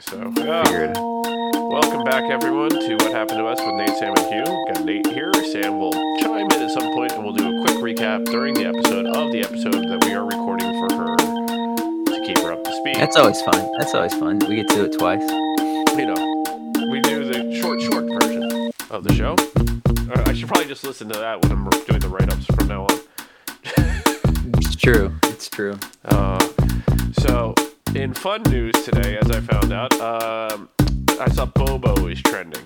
So, yeah. welcome back, everyone, to What Happened to Us with Nate, Sam, and Huw. Got Nate here. Sam will chime in at some point, and we'll do a quick recap during the episode of the episode that we are recording for her to keep her up to speed. That's always fun. That's always fun. We get to do it twice. you know, we do the short, short version of the show. Uh, I should probably just listen to that when I'm doing the write-ups from now on. It's true. It's true. Uh, in fun news today, as I found out, um, I saw Bobo is trending.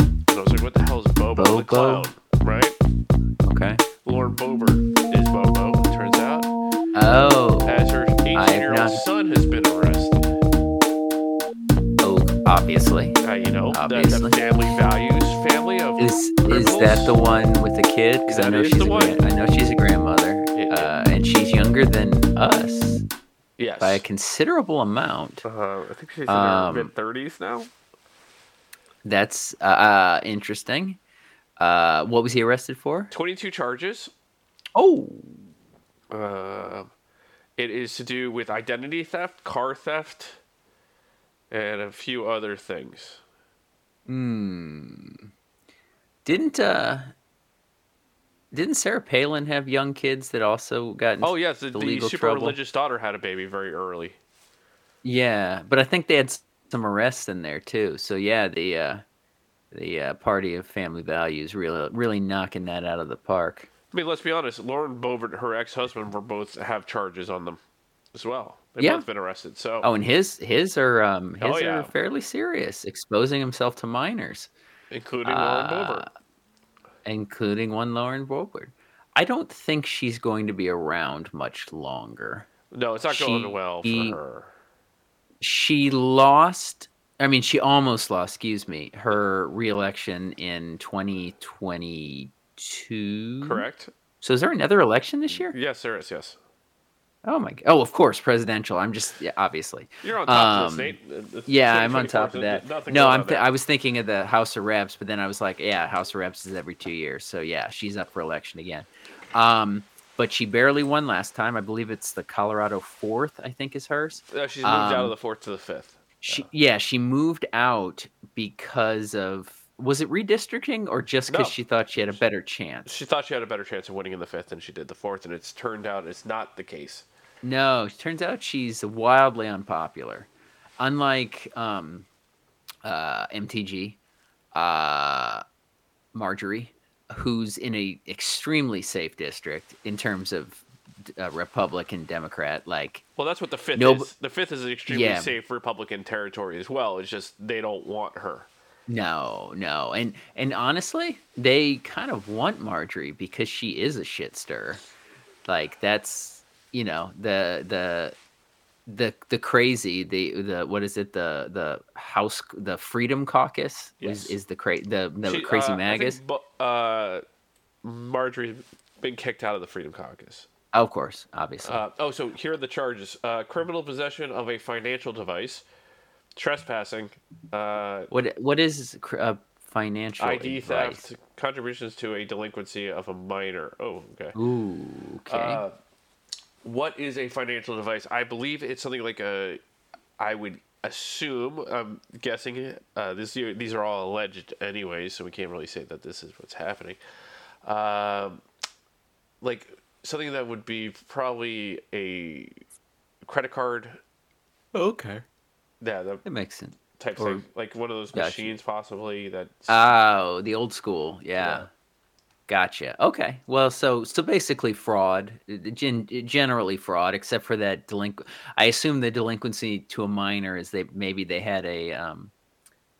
And I was like, what the hell is Bobo? The clown, right? Okay. Lauren Boebert is Bobo, it turns out. Oh. As her 18 year old son has been arrested. Oh, obviously. Uh, you know, Obviously. family values family of. Is is that the one with the kid? Because I know she's a I know she's a grandmother, uh, and she's younger than us. By a considerable amount. uh, I think she's in Um, her mid 30s now. That's uh, uh, interesting. Uh, what was he arrested for? 22 charges. Oh, Uh, it is to do with identity theft, car theft, and a few other things. Hmm. Didn't uh, didn't Sarah Palin have young kids that also got? Oh yes, the, the super trouble? religious daughter had a baby very early. Yeah, but I think they had some arrests in there too. So yeah, the uh, the uh, party of family values really really knocking that out of the park. I mean, let's be honest. Lauren Boebert, her ex-husband, were both have charges on them as well. They've Yeah. both been arrested. So Oh, and his his are um his Oh, yeah. are fairly serious, exposing himself to minors, including Lauren uh, Boebert. Including one Lauren Boebert. I don't think she's going to be around much longer. No, it's not going well for her. She lost. I mean, she almost lost. Excuse me, her reelection in 2022. Correct? So is there another election this mm, year? Yes, there is. Yes, Oh my! Oh, of course, presidential. I'm just yeah, obviously. you're on top of Um, this, Nate. It's Yeah, I'm on top of that. No, I'm. Th- I was thinking of the House of Reps, but then I was like, yeah, House of Reps is every two years, so yeah, she's up for election again. Um, but she barely won last time. I believe it's the Colorado fourth. I think is hers. Uh, she's moved out um, of the fourth to the fifth. She yeah, she moved out because of was it redistricting or just because No. she thought she had a better chance? She thought she had a better chance of winning in the fifth than she did the fourth, and it's turned out it's not the case. No, it turns out she's wildly unpopular. Unlike um, uh, MTG, uh, Marjorie, who's in a extremely safe district in terms of uh, Republican Democrat. Like, Well, that's what the fifth No, is. The fifth is an extremely Yeah. safe Republican territory as well. It's just they don't want her. no, no, and and honestly, they kind of want Marjorie because she is a shit stir. Like that's you know the the the the crazy the the what is it the the house the freedom caucus Yes. is, is the cra- the the She- crazy uh, I think magus Bo- uh, Marjorie's been kicked out of the Freedom Caucus. of course obviously Uh, oh, so here are the charges: uh, criminal possession of a financial device, trespassing, uh, what what is uh, financial ID advice? theft, contributions to a delinquency of a minor. Oh, okay. ooh okay Uh, what is a financial device? I believe it's something like a. I would assume. I'm guessing. Uh, this these are all alleged anyway, so we can't really say that this is what's happening. Um, like something that would be probably a credit card. okay Yeah, the that makes sense type or- thing, like one of those Gotcha. machines, possibly that. oh the old school yeah. Yeah. Gotcha. Okay. Well, so so basically fraud, gen- generally fraud, except for that delinquent. I assume the delinquency to a minor is they maybe they had a um,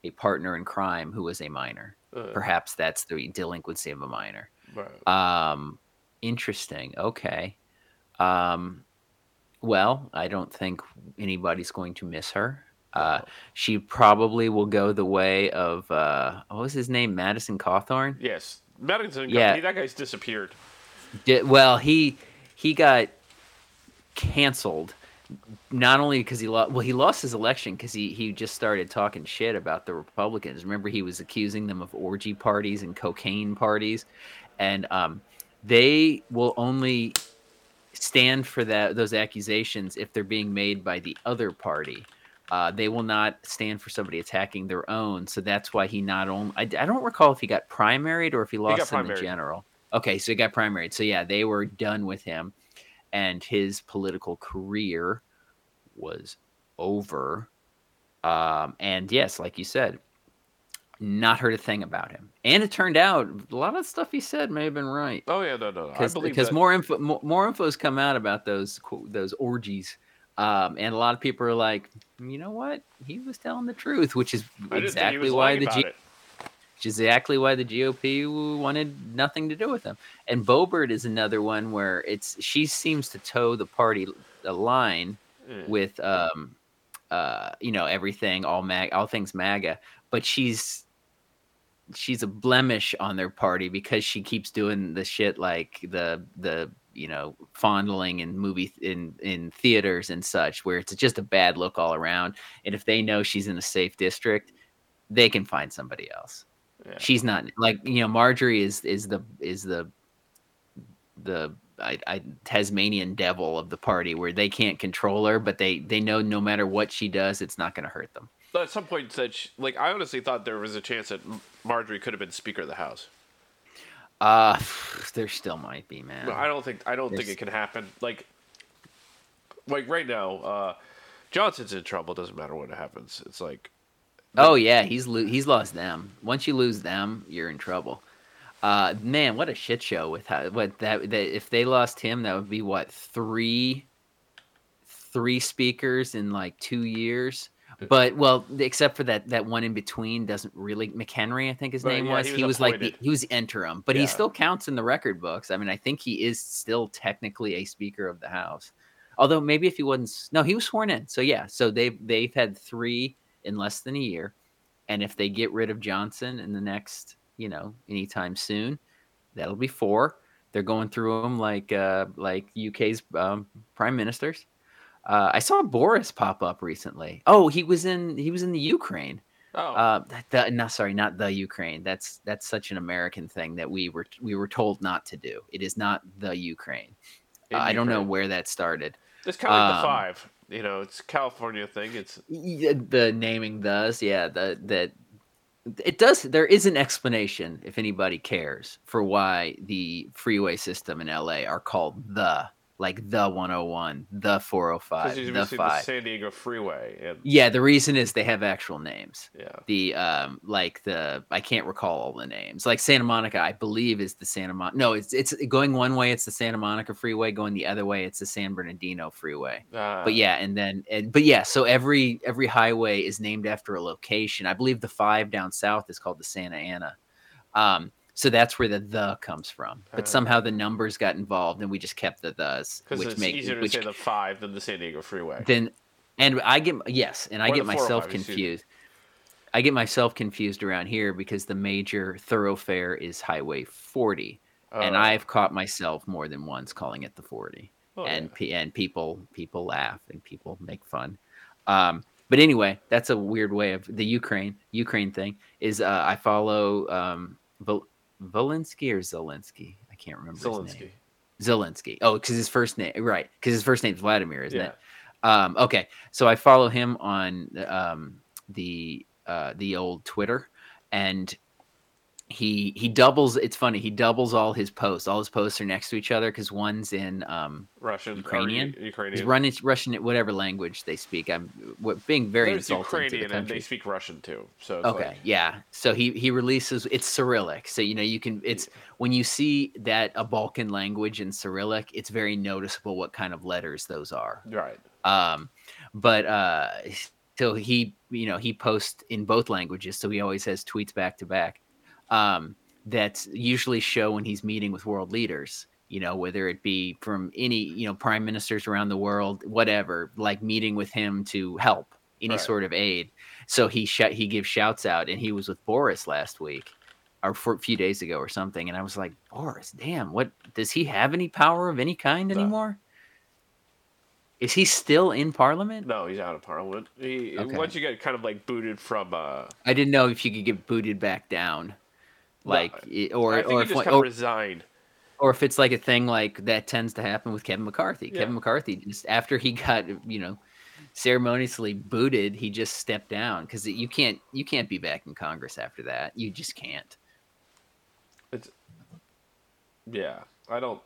a partner in crime who was a minor. Uh, Perhaps that's the delinquency of a minor. right. Um, interesting. Okay. Um, well, I don't think anybody's going to miss her. Uh, she probably will go the way of uh, what was his name, Madison Cawthorn. yes, Madison. yeah. That guy's disappeared. Di- well, he he got canceled not only because he lost well he lost his election because he he just started talking shit about the republicans remember he was accusing them of orgy parties and cocaine parties and um they will only stand for that those accusations if they're being made by the other party Uh, they will not stand for somebody attacking their own. So that's why he not only, I, I don't recall if he got primaried or if he lost in the general. Okay, so he got primaried. So yeah, they were done with him, and his political career was over. Um, and yes, like you said, not heard a thing about him. And it turned out a lot of stuff he said may have been right. Oh yeah, no, no, no. I believe because more info, more, more info's come out about those those orgies, um, and a lot of people are like, you know what, he was telling the truth, which is exactly why the G- which is exactly why the GOP wanted nothing to do with him. And Boebert is another one where it's she seems to toe the party the line mm. with um, uh, you know everything all mag all things MAGA, but she's she's a blemish on their party because she keeps doing the shit like the the you know fondling in movie in in theaters and such where it's just a bad look all around and if they know she's in a safe district they can find somebody else yeah. she's not like you know marjorie is is the is the the I, I, Tasmanian devil of the party where they can't control her, but they they know no matter what she does, it's not going to hurt them at some point said, she, like, I honestly thought there was a chance that Marjorie could have been Speaker of the House. Uh, there still might be, man. I don't think I don't There's... think it can happen. Like, like right now, uh, Johnson's in trouble. Doesn't matter what happens. It's like, oh yeah, he's lo- he's lost them. Once you lose them, you're in trouble. Uh, man, what a shit show with how what that, that if they lost him, that would be what three, three speakers in like two years. But well, except for that that one in between doesn't really McHenry, I think his but, name yeah, was. He was, he was like the, he was interim, but yeah. he still counts in the record books. I mean, I think he is still technically a speaker of the house. Although maybe if he wasn't no, he was sworn in. So yeah, so they've they've had three in less than a year. And if they get rid of Johnson in the next, you know, anytime soon, that'll be four. They're going through them like uh like UK's um, prime ministers. Uh, I saw Boris pop up recently. Oh, he was in he was in the Ukraine. Oh, uh, the, no, sorry, not the Ukraine. That's that's such an American thing that we were we were told not to do. It is not the Ukraine. Uh, I don't know where that started. It's kind of like um, the five. You know, it's California thing. It's the naming does. Yeah, the that it does. There is an explanation if anybody cares for why the freeway system in LA are called the like the 101, the 405, the 5. The San Diego Freeway. And... Yeah, the reason is they have actual names. Yeah. The um like the I can't recall all the names. Like Santa Monica, I believe is the Santa Monica. No, it's it's going one way it's the Santa Monica Freeway, going the other way it's the San Bernardino Freeway. Uh, but yeah, and then and, but yeah, so every every highway is named after a location. I believe the 5 down south is called the Santa Ana. Um so that's where the the comes from. But uh, somehow the numbers got involved, and we just kept the thes, Because it's make easier which, to say the five than the San Diego Freeway. Then, and I get yes, and I or get myself confused. I get myself confused around here because the major thoroughfare is Highway 40, uh, and oh. I've caught myself more than once calling it the 40, oh, and yeah. and people people laugh and people make fun. Um, but anyway, that's a weird way of the Ukraine Ukraine thing. Is uh, I follow um, Volinsky or Zelensky? I can't remember Zelensky. his name. Zelensky. Oh, because his first name, right? Because his first name is Vladimir, isn't yeah. it? Um, okay, so I follow him on um, the uh, the old Twitter, and he he doubles it's funny he doubles all his posts. All his posts are next to each other because one's in um russian ukrainian ukrainian. He's running russian whatever language they speak. I'm being very There's insulting ukrainian to the and they speak russian too so okay like... yeah. So he he releases it's cyrillic. So you know you can it's when you see that a balkan language in cyrillic it's very noticeable what kind of letters those are. Right. Um but uh so he you know he posts in both languages so he always has tweets back to back um, that usually show when he's meeting with world leaders you know whether it be from any you know prime ministers around the world whatever like meeting with him to help any right. sort of aid so he sh- he gives shouts out and he was with boris last week or for a few days ago or something and i was like boris damn what does he have any power of any kind no. anymore is he still in parliament no he's out of parliament he okay. once you get kind of like booted from uh i didn't know if you could get booted back down like, no, or or if of resigned. Or if it's like a thing like that tends to happen with Kevin McCarthy. Yeah. Kevin McCarthy just after he got you know ceremoniously booted. He just stepped down because you can't you can't be back in Congress after that. You just can't. It's yeah. I don't.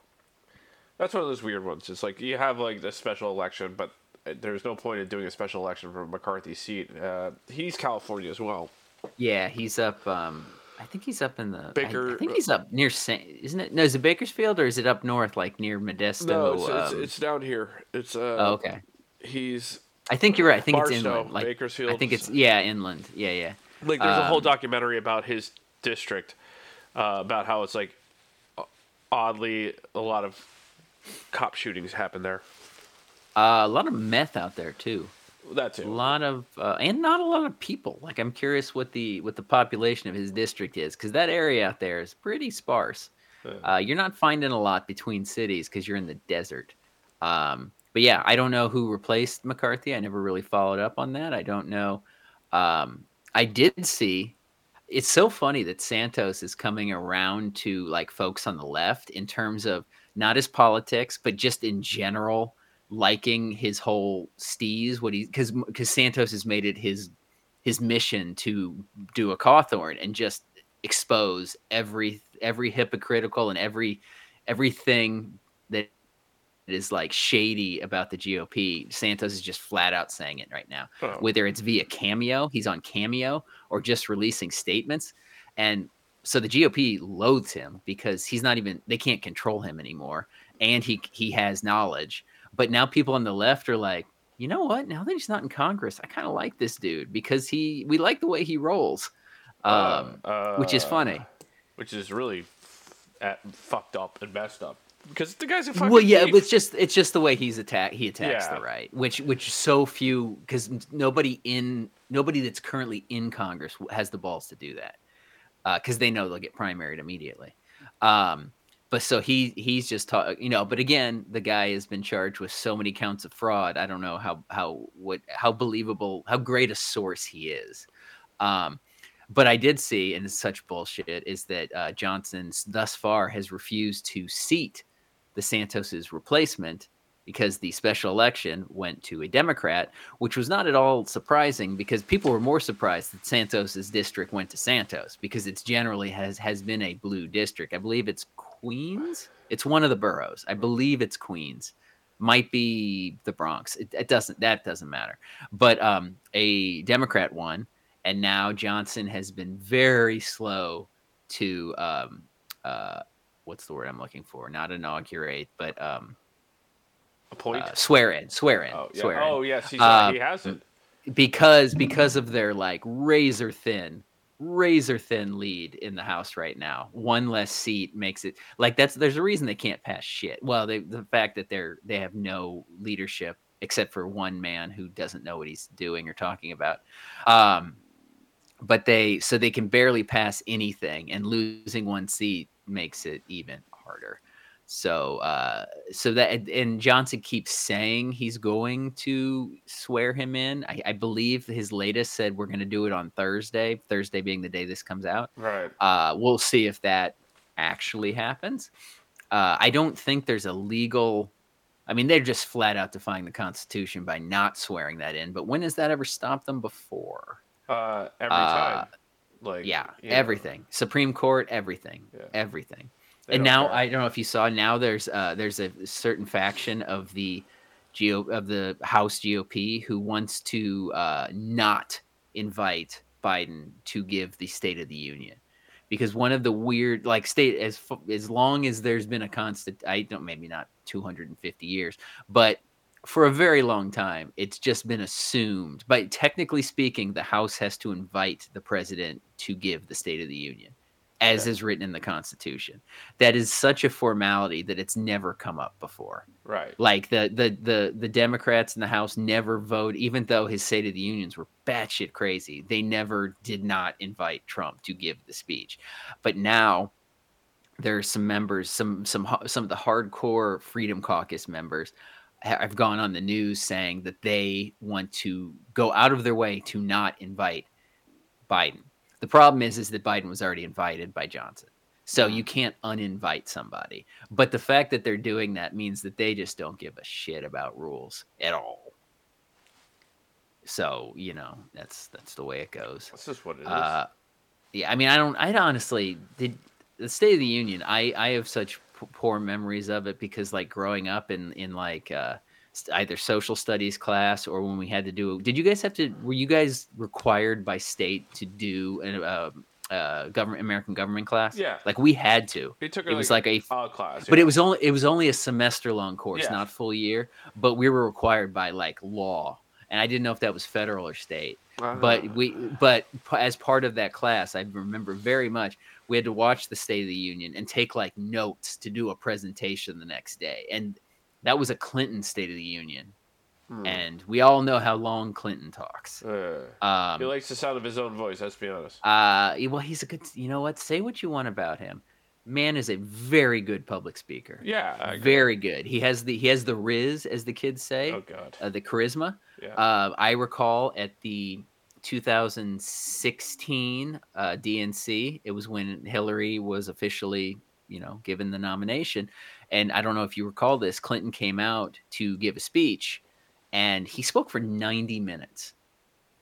That's one of those weird ones. It's like you have like the special election, but uh, there's no point in doing a special election for McCarthy's seat. Uh, he's California as well. Yeah, he's up. Um, I think he's up in the. Baker- I, I think he's up near. Saint, isn't it? No, is it Bakersfield or is it up north, like near Modesto? No, it's, it's, um, it's down here. It's uh. oh, okay. He's I think you're right. I think it's Barstow, inland. Like Bakersfield. I think it's yeah, inland. Yeah, yeah. like there's a whole um, documentary about his district, uh, about how it's like oddly a lot of cop shootings happen there. Uh, a lot of meth out there too. That too. A lot of uh, and not a lot of people. Like I'm curious what the what the population of his district is because that area out there is pretty sparse. Yeah. Uh, you're not finding a lot between cities because you're in the desert. Um, but yeah, I don't know who replaced McCarthy. I never really followed up on that. I don't know. Um, I did see. It's so funny that Santos is coming around to like folks on the left in terms of not his politics, but just in general liking his whole steez. What he because because Santos has made it his his mission to do a Cawthorn and just expose every every hypocritical and every everything that is like shady about the GOP. Santos is just flat out saying it right now. Oh. Whether it's via Cameo, he's on Cameo, or just releasing statements, and so the GOP loathes him because he's not even they can't control him anymore, and he he has knowledge. But now people on the left are like, you know what? Now that he's not in Congress, I kind of like this dude because he we like the way he rolls, um, Uh, which is uh, funny. Which is really f- fucked up and messed up because the guy's a fucking. Well, yeah, it's just it's just the way he's attack he attacks Yeah. the right, which which so few because nobody in nobody that's currently in Congress has the balls to do that because they know they'll get primaried immediately. Um, but so he he's just talk, you know. But again, the guy has been charged with so many counts of fraud. I don't know how how what how believable how great a source he is. Um, but I did see, and it's such bullshit, is that uh, Johnson thus far has refused to seat the Santos's replacement because the special election went to a Democrat, which was not at all surprising because people were more surprised that Santos's district went to Santos because it's generally has has been a blue district. I believe it's Queens. It's one of the boroughs. I believe it's Queens. Might be the Bronx. It, it doesn't that doesn't matter. But um, a Democrat won, and now Johnson has been very slow to um, uh, what's the word I'm looking for? Not inaugurate, but um, a point. uh, swear in, swear in, oh yeah. swear in. Oh yes, he's, Uh, he has it. because because of their like razor thin razor thin lead in the house right now. One less seat makes it like that's there's a reason they can't pass shit. Well they the fact that they're they have no leadership except for one man who doesn't know what he's doing or talking about um but they so they can barely pass anything and losing one seat makes it even harder so uh so that and Johnson keeps saying he's going to swear him in. I, I believe his latest said we're going to do it on Thursday. Thursday being the day this comes out. Right. Uh, we'll see if that actually happens. Uh, I don't think there's a legal. I mean, they're just flat out defying the Constitution by not swearing that in. But when has that ever stopped them before? Uh, every Uh, time. Like Yeah, everything. Supreme Court, everything, Yeah. everything. They and now care. I don't know if you saw. Now there's uh, there's a certain faction of the Geo of the House GOP who wants to uh, not invite Biden to give the State of the Union because one of the weird like state as as long as there's been a constant I don't maybe not 250 years but for a very long time it's just been assumed but technically speaking the house has to invite the president to give the state of the union as Okay. is written in the constitution that is such a formality that it's never come up before right. like the the the the Democrats in the House never vote, even though his State of the Unions were batshit crazy. They never did not invite Trump to give the speech, but now there are some members, some some some of the hardcore Freedom Caucus members have gone on the news saying that they want to go out of their way to not invite Biden. The problem is, is that Biden was already invited by Johnson. So you can't uninvite somebody. But the fact that they're doing that means that they just don't give a shit about rules at all. So you know that's that's the way it goes. That's just what it is. Uh, yeah, I mean, I don't. I honestly did the State of the Union. I I have such p- poor memories of it because like growing up in in like uh, either social studies class or when we had to do. Did you guys have to? Were you guys required by state to do a uh, uh, government American government class? Yeah. like we had to. it took It was like a uh, class, but it was only it was only a semester long course, Yeah. not full year. But we were required by like law, and I didn't know if that was federal or state. But Ah. we but as part of that class, I remember very much we had to watch the State of the Union and take like notes to do a presentation the next day, and that was a Clinton State of the Union, Hmm. and we all know how long Clinton talks. Uh, Um, he likes the sound of his own voice. Let's be honest. uh, well, he's a good. You know what? Say what you want about him. Man is a very good public speaker. Yeah, very good. He has the he has the riz, as the kids say, Oh god. uh, the charisma. Yeah. Uh, I recall at the 2016 uh, DNC, it was when Hillary was officially, you know, given the nomination. And I don't know if you recall this, Clinton came out to give a speech and he spoke for 90 minutes.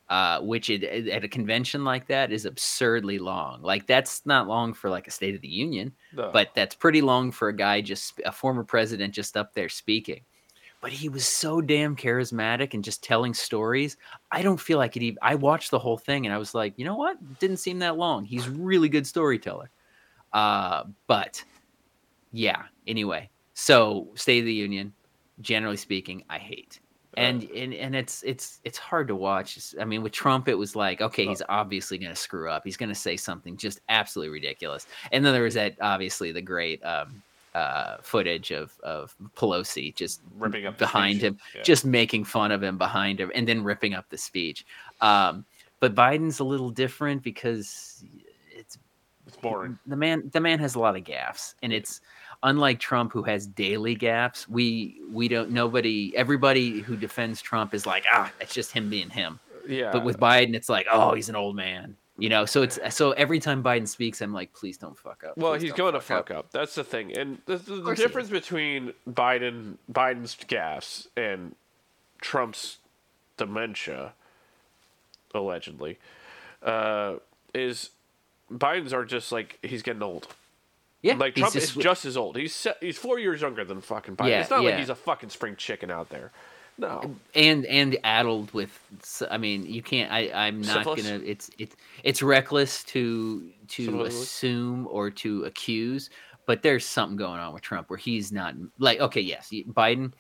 Uh, which it, at a convention like that is absurdly long. Like that's not long for like a State of the Union No. but that's pretty long for a guy just a former president just up there speaking but he was so damn charismatic and just telling stories i don't feel like it even i watched the whole thing and i was like you know what it didn't seem that long he's really good storyteller uh but yeah anyway so state of the union generally speaking i hate and, and and it's it's it's hard to watch. I mean, with Trump, it was like, okay, he's obviously going to screw up. He's going to say something just absolutely ridiculous. And then there was that obviously the great um, uh, footage of of Pelosi just ripping up behind him, Yeah. just making fun of him behind him, and then ripping up the speech. Um, but Biden's a little different because it's it's boring. the man the man has a lot of gaffes and it's unlike trump who has daily gaffes we we don't nobody everybody who defends trump is like ah it's just him being him Yeah. but with biden it's like oh he's an old man you know so it's so every time biden speaks i'm like please don't fuck up Well, Please he's going to fuck up. That's the thing, and the, the, the course he is. difference between Biden, Biden's gaffes, and Trump's dementia, allegedly, uh, is Biden's are just like he's getting old. Yeah Like Trump just- is just as old. He's he's four years younger than fucking Biden. Yeah, it's not like he's a fucking spring chicken out there. No. and and addled with I mean you can't i i'm not Syphilis? gonna it's it's it's reckless to to Syphilis? assume or to accuse but there's something going on with trump where he's not like okay yes biden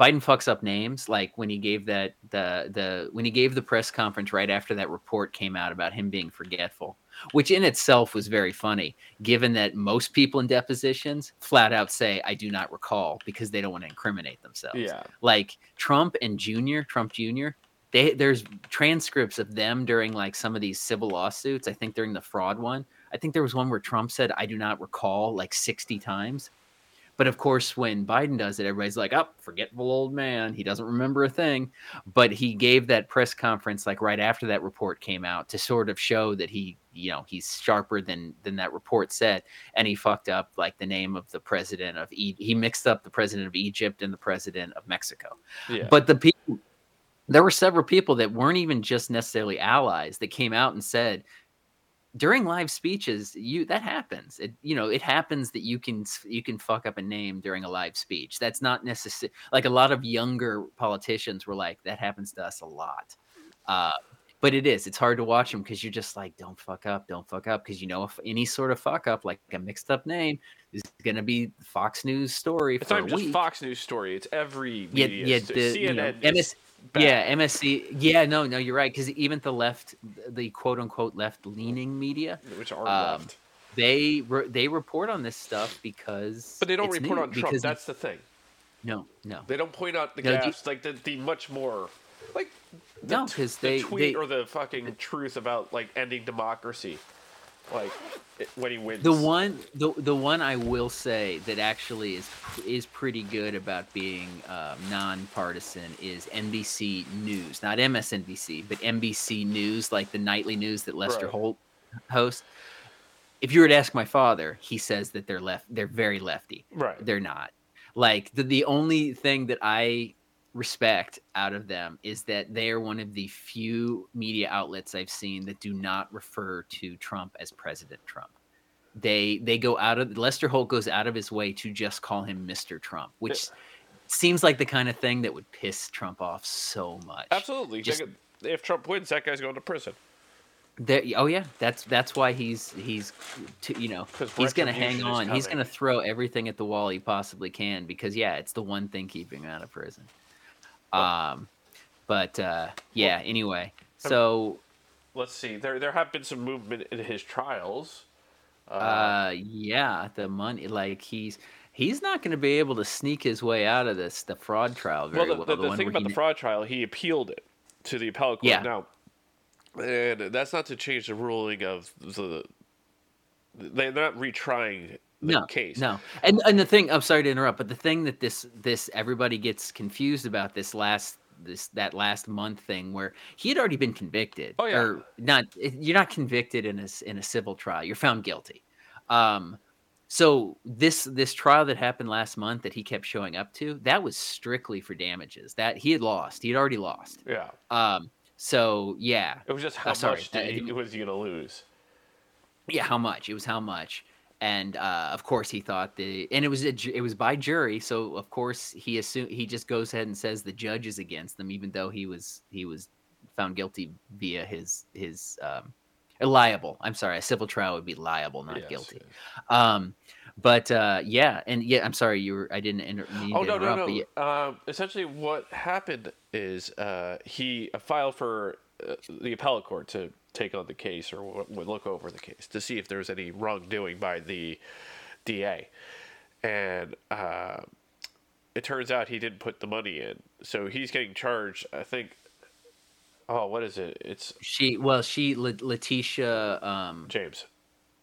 biden fucks up names like when he gave that the the when he gave the press conference right after that report came out about him being forgetful which in itself was very funny given that most people in depositions flat out say i do not recall because they don't want to incriminate themselves Yeah. like Trump and Junior, Trump Junior, they there's transcripts of them during like some of these civil lawsuits. I think during the fraud one, I think there was one where Trump said, "I do not recall," like sixty times. But of course, when Biden does it, everybody's like, "Oh, forgetful old man. He doesn't remember a thing." But he gave that press conference like right after that report came out to sort of show that he, you know, he's sharper than than that report said, and he fucked up like the name of the president of e- he mixed up the president of Egypt and the president of Mexico. Yeah. But the people, there were several people that weren't even just necessarily allies that came out and said during live speeches, you that happens. It you know it happens that you can you can fuck up a name during a live speech. That's not necessary. Like a lot of younger politicians were like that happens to us a lot. Uh, but it is. It's hard to watch them because you're just like, don't fuck up, don't fuck up, because you know if any sort of fuck up, like a mixed up name, is gonna be Fox News story It's for not just week. Fox News story. It's every media. yeah, st- the, you know, CNN. MS, bad. yeah, MSC. Yeah, no, no, you're right. Because even the left, the quote unquote left leaning media, which are um, left. they re- they report on this stuff because. But they don't report on Trump. That's the thing. no, no, They don't point out the No, do you- gaps, like the, the much more, like the, No, t- the they- tweet they- or the fucking truth about like ending democracy, like when he wins. The one, the the one I will say that actually is is pretty good about being um, nonpartisan is NBC News, not MSNBC, but NBC News, like the nightly news that Lester Right. Holt hosts. If you were to ask my father, he says that they're left, they're very lefty. right? They're not. Like the the only thing that I respect out of them is that they are one of the few media outlets I've seen that do not refer to Trump as President Trump. They they go out of Lester Holt goes out of his way to just call him Mr. Trump, which yeah. seems like the kind of thing that would piss Trump off so much. Absolutely. Just, if Trump wins, that guy's going to prison. There, oh yeah, that's that's why he's he's you know he's gonna hang on. He's gonna throw everything at the wall he possibly can because yeah, it's the one thing keeping him out of prison. Um, but uh, yeah. Well, anyway, so let's see. There there have been some movement in his trials. Uh, uh yeah, the money like he's he's not going to be able to sneak his way out of this the fraud trial very well. The, well, the, the, the thing about the fraud trial, he appealed it to the appellate court. Yeah. Now and that's not to change the ruling of the. They're not retrying the no, case. No, and and the thing I'm sorry to interrupt, but the thing that this this everybody gets confused about this last this that last month thing where he had already been convicted. Oh yeah. Or not you're not convicted in a in a civil trial. You're found guilty. Um so this this trial that happened last month that he kept showing up to, that was strictly for damages. That he had lost. He had already lost. Yeah. Um so yeah, it was just how uh, sorry, much did he, was he gonna lose? Yeah, how much? It was how much, and uh, of course he thought the and it was a, it was by jury, so of course he assumed he just goes ahead and says the judge is against them, even though he was he was found guilty via his his um, liable. I'm sorry, a civil trial would be liable, not yes, guilty. Yes. Um, but uh, yeah, and yeah, I'm sorry, you were I didn't inter- mean oh, no, no, no, yeah. uh, essentially, what happened is uh, he filed for uh, the appellate court to take on the case or would look over the case to see if there was any wrongdoing by the DA, and uh, it turns out he didn't put the money in, so he's getting charged. I think. Oh, what is it? It's she. Well, she Letitia um, James.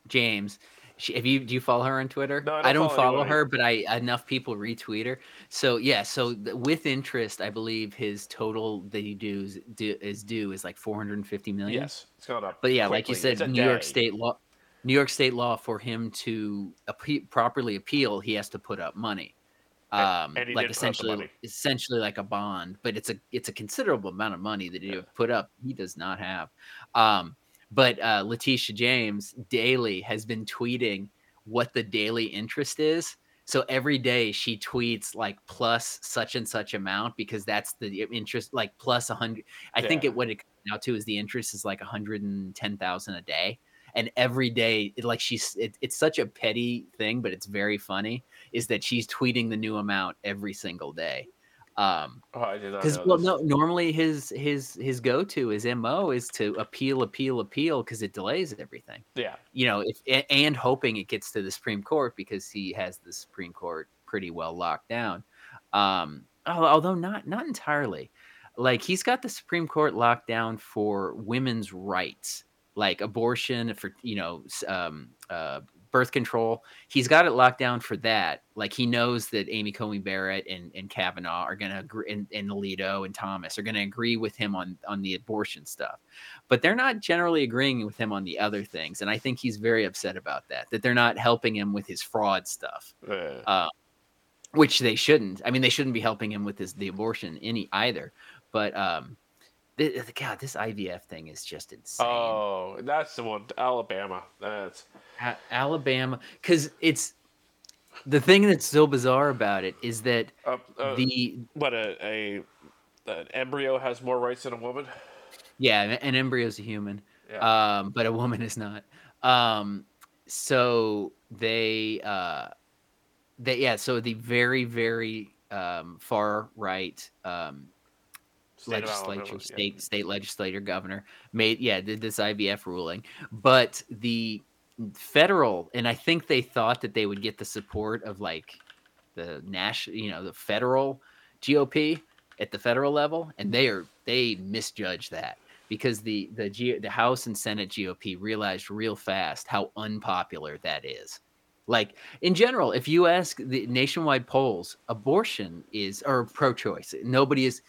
James she, have you do you follow her on Twitter? No, I don't, I don't follow, follow her, but I enough people retweet her. So yeah, so with interest, I believe his total that he does do, is due is like 450 million. Yes, it's gone up. But yeah, quickly. like you said, New day. York State law, New York State law for him to appe- properly appeal, he has to put up money. Um, and, and like essentially, essentially like a bond, but it's a it's a considerable amount of money that he yeah. put up. He does not have. Um, but uh, Letitia James daily has been tweeting what the daily interest is. So every day she tweets like plus such and such amount because that's the interest, like plus a hundred. I yeah. think it what it comes out to is the interest is like a hundred and ten thousand a day, and every day, it, like she's, it, it's such a petty thing, but it's very funny. Is that she's tweeting the new amount every single day, um, oh, I did not because well, no, normally his his his go to his mo is to appeal, appeal, appeal because it delays everything. Yeah, you know, if and hoping it gets to the Supreme Court because he has the Supreme Court pretty well locked down. Um, although not not entirely. Like he's got the Supreme Court locked down for women's rights, like abortion, for you know, um, uh, birth control. He's got it locked down for that. Like he knows that Amy Coney Barrett and, and Kavanaugh are going to agree, and, and Alito and Thomas are going to agree with him on on the abortion stuff, but they're not generally agreeing with him on the other things. And I think he's very upset about that. That they're not helping him with his fraud stuff. Uh. Uh, which they shouldn't. I mean, they shouldn't be helping him with his the abortion any either. But um, God, this IVF thing is just insane. Oh, that's the one, Alabama. That's A- Alabama, because it's the thing that's so bizarre about it is that uh, uh, the what a, a an embryo has more rights than a woman. Yeah, an embryo is a human, yeah. um, but a woman is not. Um, so they, uh, they, yeah. So the very, very um, far right um, legislature, state yeah. state legislator, governor made yeah did this IVF ruling, but the federal and I think they thought that they would get the support of like the national, you know, the federal GOP at the federal level, and they are they misjudged that because the the G, the House and Senate GOP realized real fast how unpopular that is. Like in general, if you ask the nationwide polls, abortion is or pro-choice. Nobody is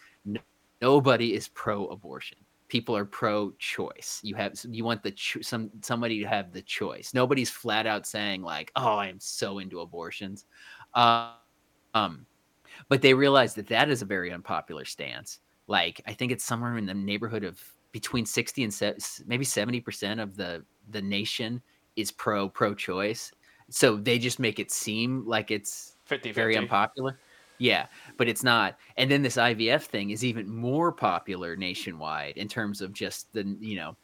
nobody is pro-abortion people are pro-choice you have you want the cho- some somebody to have the choice nobody's flat out saying like oh i am so into abortions uh, um but they realize that that is a very unpopular stance. Like I think it's somewhere in the neighborhood of between 60 and se- maybe 70% of the the nation is pro pro choice. So they just make it seem like it's 50 very unpopular. Yeah, but it's not. And then this IVF thing is even more popular nationwide in terms of just the you know,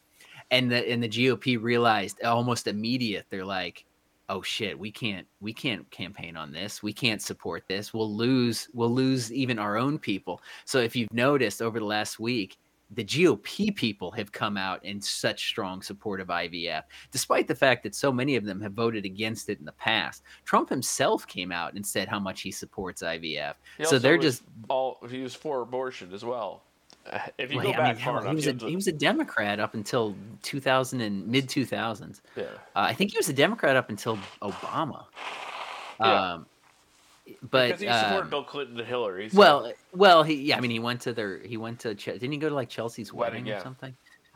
and the and the GOP realized almost immediate. They're like, oh shit, we can't we can't campaign on this. We can't support this. We'll lose we'll lose even our own people. So if you've noticed over the last week, the GOP people have come out in such strong support of IVF, despite the fact that so many of them have voted against it in the past. Trump himself came out and said how much he supports IVF. He so they're just all he was for abortion as well. Uh, If you well, go I back mean, far hell, enough, he was a he was a Democrat up until 2000 and mid 2000s. yeah. Uh, I think he was a Democrat up until Obama. Yeah. Um, but because he supported um, Bill Clinton and Hillary. so- Well, well, he yeah, I mean, he went to their he went to Ch- didn't he go to like Chelsea's Wedding, wedding, yeah. or something?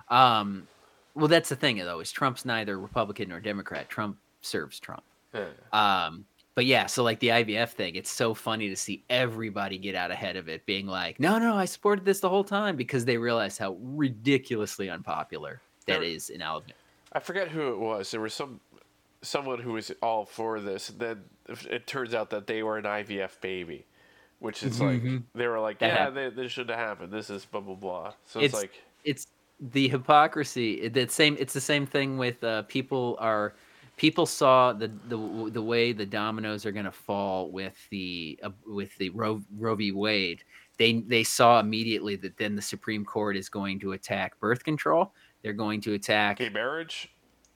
Um, well, that's the thing though is Trump's neither Republican nor Democrat. Trump serves Trump. Yeah. Um, but yeah, so like the IVF thing, it's so funny to see everybody get out ahead of it, being like, no, no, I supported this the whole time because they realize how ridiculously unpopular that There- is in Alabama. I forget who it was. There was some someone who was all for this. Then it turns out that they were an IVF baby, which is like Mhm. they were like, That yeah, happened. they, this shouldn't have happened. This is blah blah blah. So it's, It's- like it's the hypocrisy that same it's the same thing with uh, people are people saw the the the way the dominoes are going to fall with the uh, with the Roe, Roe v Wade they they saw immediately that then the Supreme Court is going to attack birth control they're going to attack gay marriage.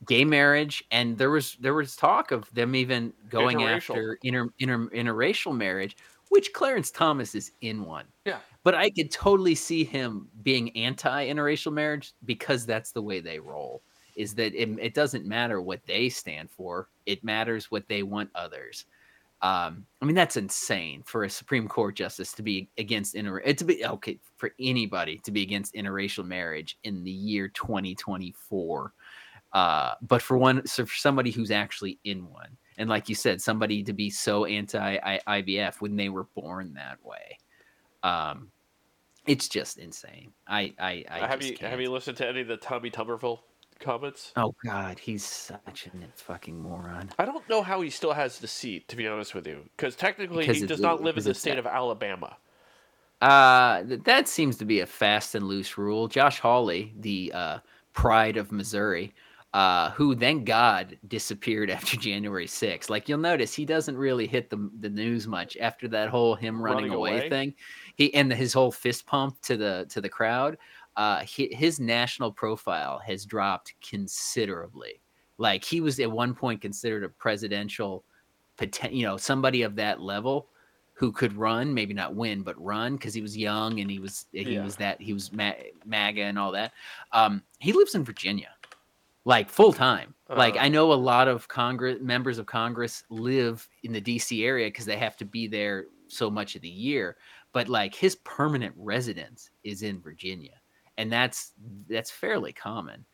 Gay marriage and there was there was talk of them even going Interracial. after inter, inter interracial marriage which Clarence Thomas is in one Yeah. but I could totally see him being anti interracial marriage because that's the way they roll. Is that it, it doesn't matter what they stand for, it matters what they want others. Um, I mean, that's insane for a Supreme Court justice to be against inter it to be okay for anybody to be against interracial marriage in the year 2024. Uh, but for one, so for somebody who's actually in one, and like you said, somebody to be so anti IVF when they were born that way, um, it's just insane. I I, I have you can't. have you listened to any of the Tommy Tuberville comments? Oh God, he's such a fucking moron. I don't know how he still has the seat, to be honest with you, because technically Because he does not live in the state of Alabama. Uh, that seems to be a fast and loose rule. Josh Hawley, the uh, pride of Missouri, uh, who thank God disappeared after January 6th. Like you'll notice, he doesn't really hit the the news much after that whole him running, Running away, away? thing. He and his whole fist pump to the to the crowd. Uh, hi- his national profile has dropped considerably. Like he was at one point considered a presidential, you know, somebody of that level who could run, maybe not win, but run because he was young and he was he Yeah. was that he was MAGA and all that. Um, he lives in Virginia, like full time. Like Uh. I know a lot of Congress members of Congress live in the D.C. area because they have to be there so much of the year. But like his permanent residence is in Virginia, and that's that's fairly common.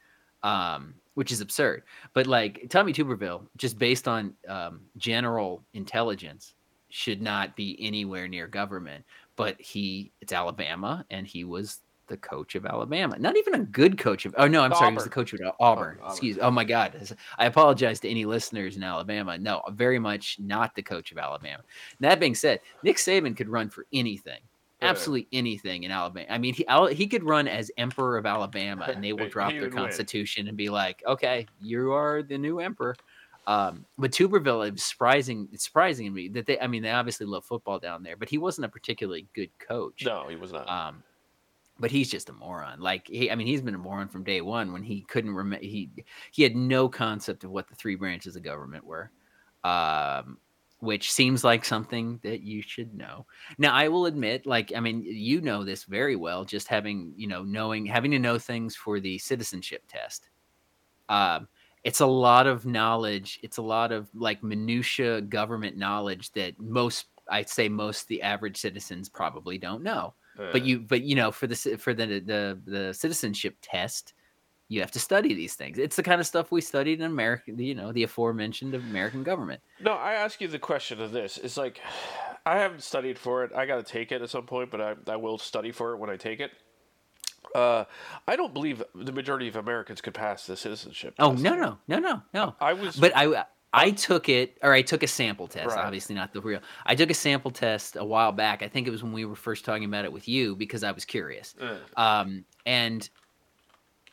Um, which is absurd. But like Tommy Tuberville, just based on um, general intelligence, should not be anywhere near government. But he, it's Alabama, and he was the coach of Alabama. Not even a good coach of. Oh no, I'm sorry, he was the coach of Auburn. Auburn. Excuse. Oh my God, I apologize to any listeners in Alabama. No, very much not the coach of Alabama. That being said, Nick Saban could run for anything. Yeah. Absolutely anything in Alabama. I mean, he he could run as emperor of Alabama, and they will drop their would win. constitution and be like, "Okay, you are the new emperor." Um, but Tuberville, it was surprising. It's surprising to me that they. I mean, they obviously love football down there, but he wasn't a particularly good coach. No, he was not. Um, but he's just a moron. Like he, I mean, he's been a moron from day one when he couldn't remember. He he had no concept of what the three branches of government were, um, which seems like something that you should know. Now, I will admit, like, I mean, you know this very well, just having you know knowing having to know things for the citizenship test. Um, it's a lot of knowledge. It's a lot of like minutia government knowledge that most, I'd say, most the average citizens probably don't know but you but you know for the for the the the citizenship test You have to study these things. It's the kind of stuff we studied in America, you know, the aforementioned American government. No, I ask you the question of this. It's like, I haven't studied for it. I got to take it at some point, but I, I will study for it when I take it. Uh, I don't believe the majority of Americans could pass the citizenship. Oh no no no no no. I was, But I I took it or I took a sample test, Right. obviously not the real. I took a sample test a while back. I think it was when we were first talking about it with you because I was curious. Um and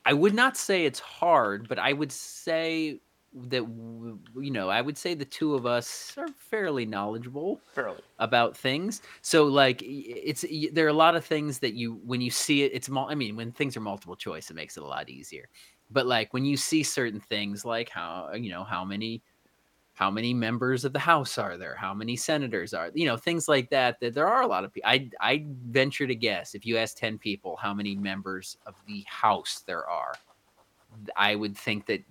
I would not say it's hard, but I would say that you know, I would say the two of us are fairly knowledgeable fairly. about things. So like it's there are a lot of things that you when you see it it's I mean when things are multiple choice it makes it a lot easier. But like when you see certain things like how you know how many how many members of the house are there? How many senators are you know things like that that there are a lot of people. I I venture to guess if you ask 10 people how many members of the house there are I would think that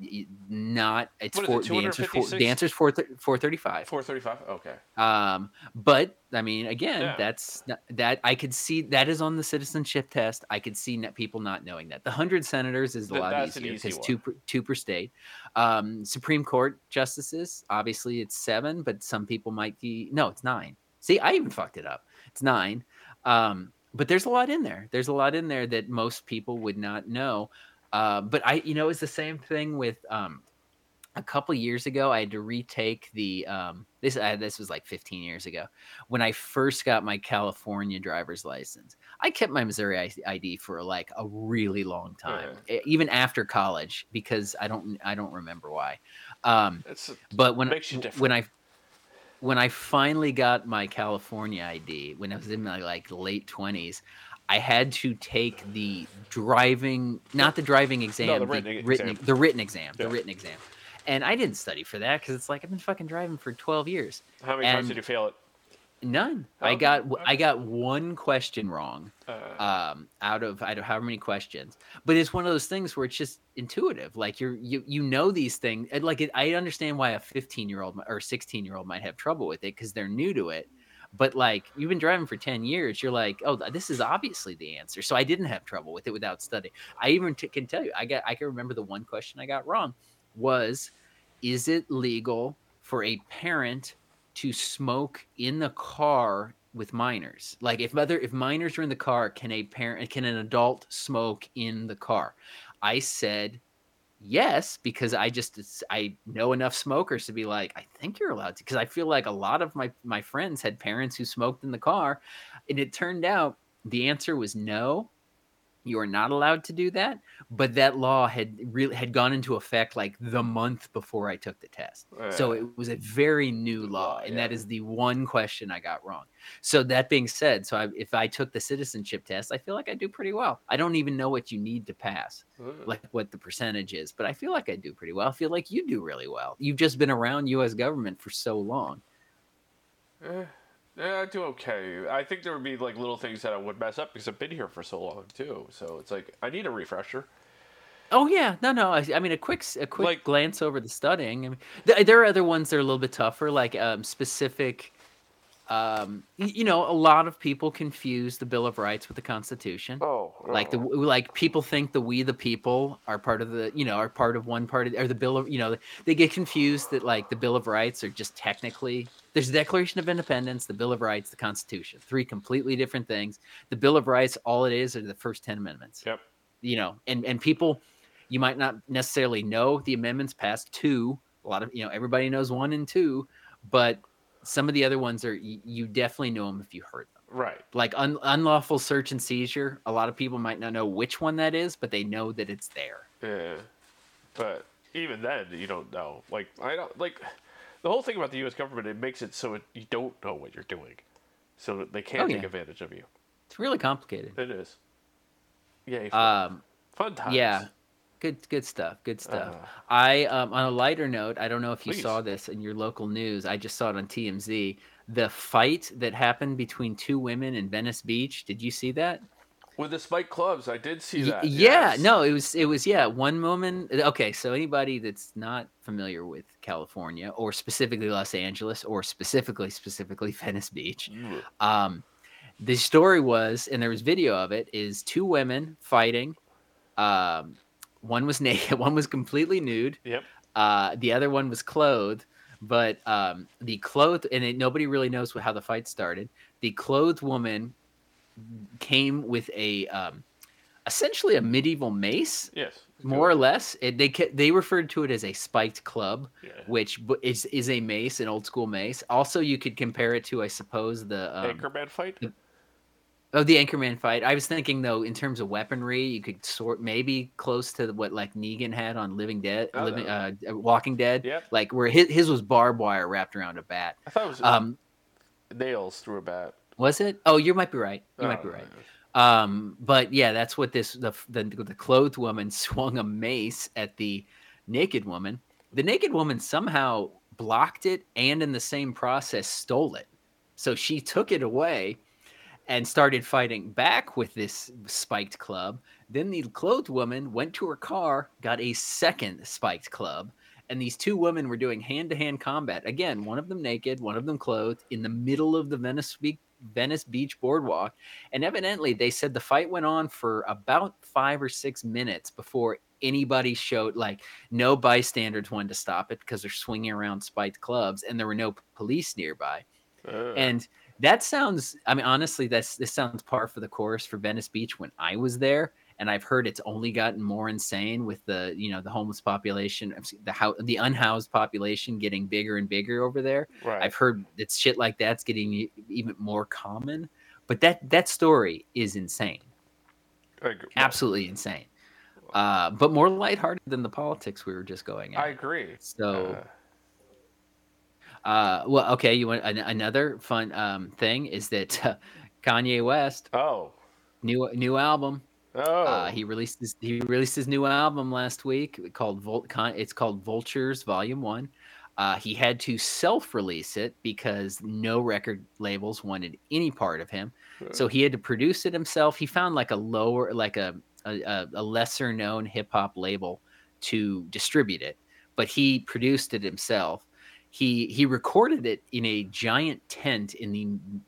not it's What it, the answer's four, 256? the answer's four four thirty five. Four thirty-five. Okay. Um, but I mean, again, Yeah. that's not, that I could see that is on the citizenship test. I could see net people not knowing that the hundred senators is a Th- lot easier easy because two per, two per state. Um, Supreme Court justices, obviously, it's seven, but some people might be no, it's nine. See, I even fucked it up. It's nine. Um, but there's a lot in there. There's a lot in there that most people would not know. Uh, but I, you know, it's the same thing with um, a couple years ago. I had to retake the um, this. Uh, this was like 15 years ago when I first got my California driver's license. I kept my Missouri ID for like a really long time, e- even after college, because I don't, I don't remember why. Um, It's but when when I when I finally got my California ID when I was in my like late twenties, I had to take the driving not the driving exam, the written written exam. the written exam, the written exam. And I didn't study for that because it's like I've been fucking driving for twelve years. how many times did you fail it? None. I got okay. I got one question wrong Uh, um out of I don't how many questions but it's one of those things where it's just intuitive like you're you you know these things and like it, i understand why a 15 year old or 16 year old might have trouble with it because they're new to it but like you've been driving for 10 years you're like oh this is obviously the answer. So i didn't have trouble with it without studying. I even t- can tell you i got i can remember the one question i got wrong was is it legal for a parent to smoke in the car with minors? Like if mother if minors are in the car can a parent can an adult smoke in the car? I said yes because i just i know enough smokers to be like i think you're allowed to because i feel like a lot of my my friends had parents who smoked in the car and it turned out the answer was no you are not allowed to do that but that law had really had gone into effect like the month before i took the test so uh, it was a very new law, and that yeah. is the one question I got wrong. So that being said, so I, if I took the citizenship test, I feel like I do pretty well. I don't even know what you need to pass, uh, like what the percentage is, but I feel like I do pretty well. I feel like you do really well. You've just been around U.S. government for so long. eh, yeah, I do okay. I think there would be like little things that I would mess up because I've been here for so long too. So it's like I need a refresher. Oh yeah, no, no. I, I mean, a quick, a quick Like- glance over the studying. I mean, th- there are other ones that are a little bit tougher, like um, specific. Um, you know, a lot of people confuse the Bill of Rights with the Constitution. Oh, like the like people think the we the people are part of the you know are part of one part of or the bill of you know they get confused that like the bill of rights are just technically there's the declaration of independence the bill of rights the constitution three completely different things the bill of rights all it is are the first 10 amendments Yep. you know and and people you might not necessarily know the amendments passed two a lot of you know everybody knows one and two but some of the other ones are you, you definitely know them if you heard them Right. like un- unlawful search and seizure a lot of people might not know which one that is but they know that it's there Yeah. But even then, you don't know. Like I don't like the whole thing about the U.S. government. It makes it so it, you don't know what you're doing, so that they can't Oh, take advantage of you. it's really complicated It is. Yeah. Um fun times. yeah good good stuff good stuff Uh, i um, on a lighter note i don't know if you Please. saw this in your local news i just saw it on tmz the fight that happened between two women in venice beach did you see that With the spike clubs, I did see that. yeah yes. no it was it was yeah one woman okay so anybody that's not familiar with california or specifically los angeles or specifically specifically venice beach Ugh. um the story was and there was video of it is two women fighting um one was naked, one was completely nude. Yep. Uh, the other one was clothed, but um, the clothed and it, nobody really knows how the fight started. The clothed woman came with a um, essentially a medieval mace, Yes. more or less. It, they they referred to it as a spiked club, Yeah. which is is a mace, an old school mace. Also, you could compare it to, I suppose, the um, Anchorman fight. Oh, the Anchorman fight. I was thinking though, in terms of weaponry, you could sort maybe close to what like Negan had on Living Dead, Oh, Living, no. uh, Walking Dead. Yep. Like where his, his was barbed wire wrapped around a bat. I thought it was Um, nails through a bat. was it? Oh, you might be right. You might Oh, be right. Um, but yeah, that's what this the the, the clothed woman swung a mace at the naked woman. The naked woman somehow blocked it and in the same process stole it. So she took it away and started fighting back with this spiked club. Then the clothed woman went to her car, got a second spiked club, and these two women were doing hand-to-hand combat. Again, one of them naked, one of them clothed, in the middle of the Venice Beach, Venice Beach boardwalk. And evidently, they said the fight went on for about five or six minutes before anybody showed. Like, no bystanders wanted to stop it because they're swinging around spiked clubs, and there were no police nearby. Uh, And that sounds, I mean, honestly, that's this sounds par for the course for Venice Beach when I was there. And I've heard it's only gotten more insane with the, you know, the homeless population, the how the unhoused population getting bigger and bigger over there. right. I've heard that shit like that's getting even more common. But that that story is insane, I agree. absolutely insane. Uh, but more lighthearted than the politics we were just going at. I agree. So, Uh, uh, well, okay. You want an, another fun um, thing is that uh, Kanye West oh. new new album. Oh. Uh, he released his he released his new album last week called Con- it's called Vultures Volume One. Uh, he had to self-release it because no record labels wanted any part of him, so he had to produce it himself. He found like a lower, like a, a- a lesser known hip hop label to distribute it, but he produced it himself. He he recorded it in a giant tent in the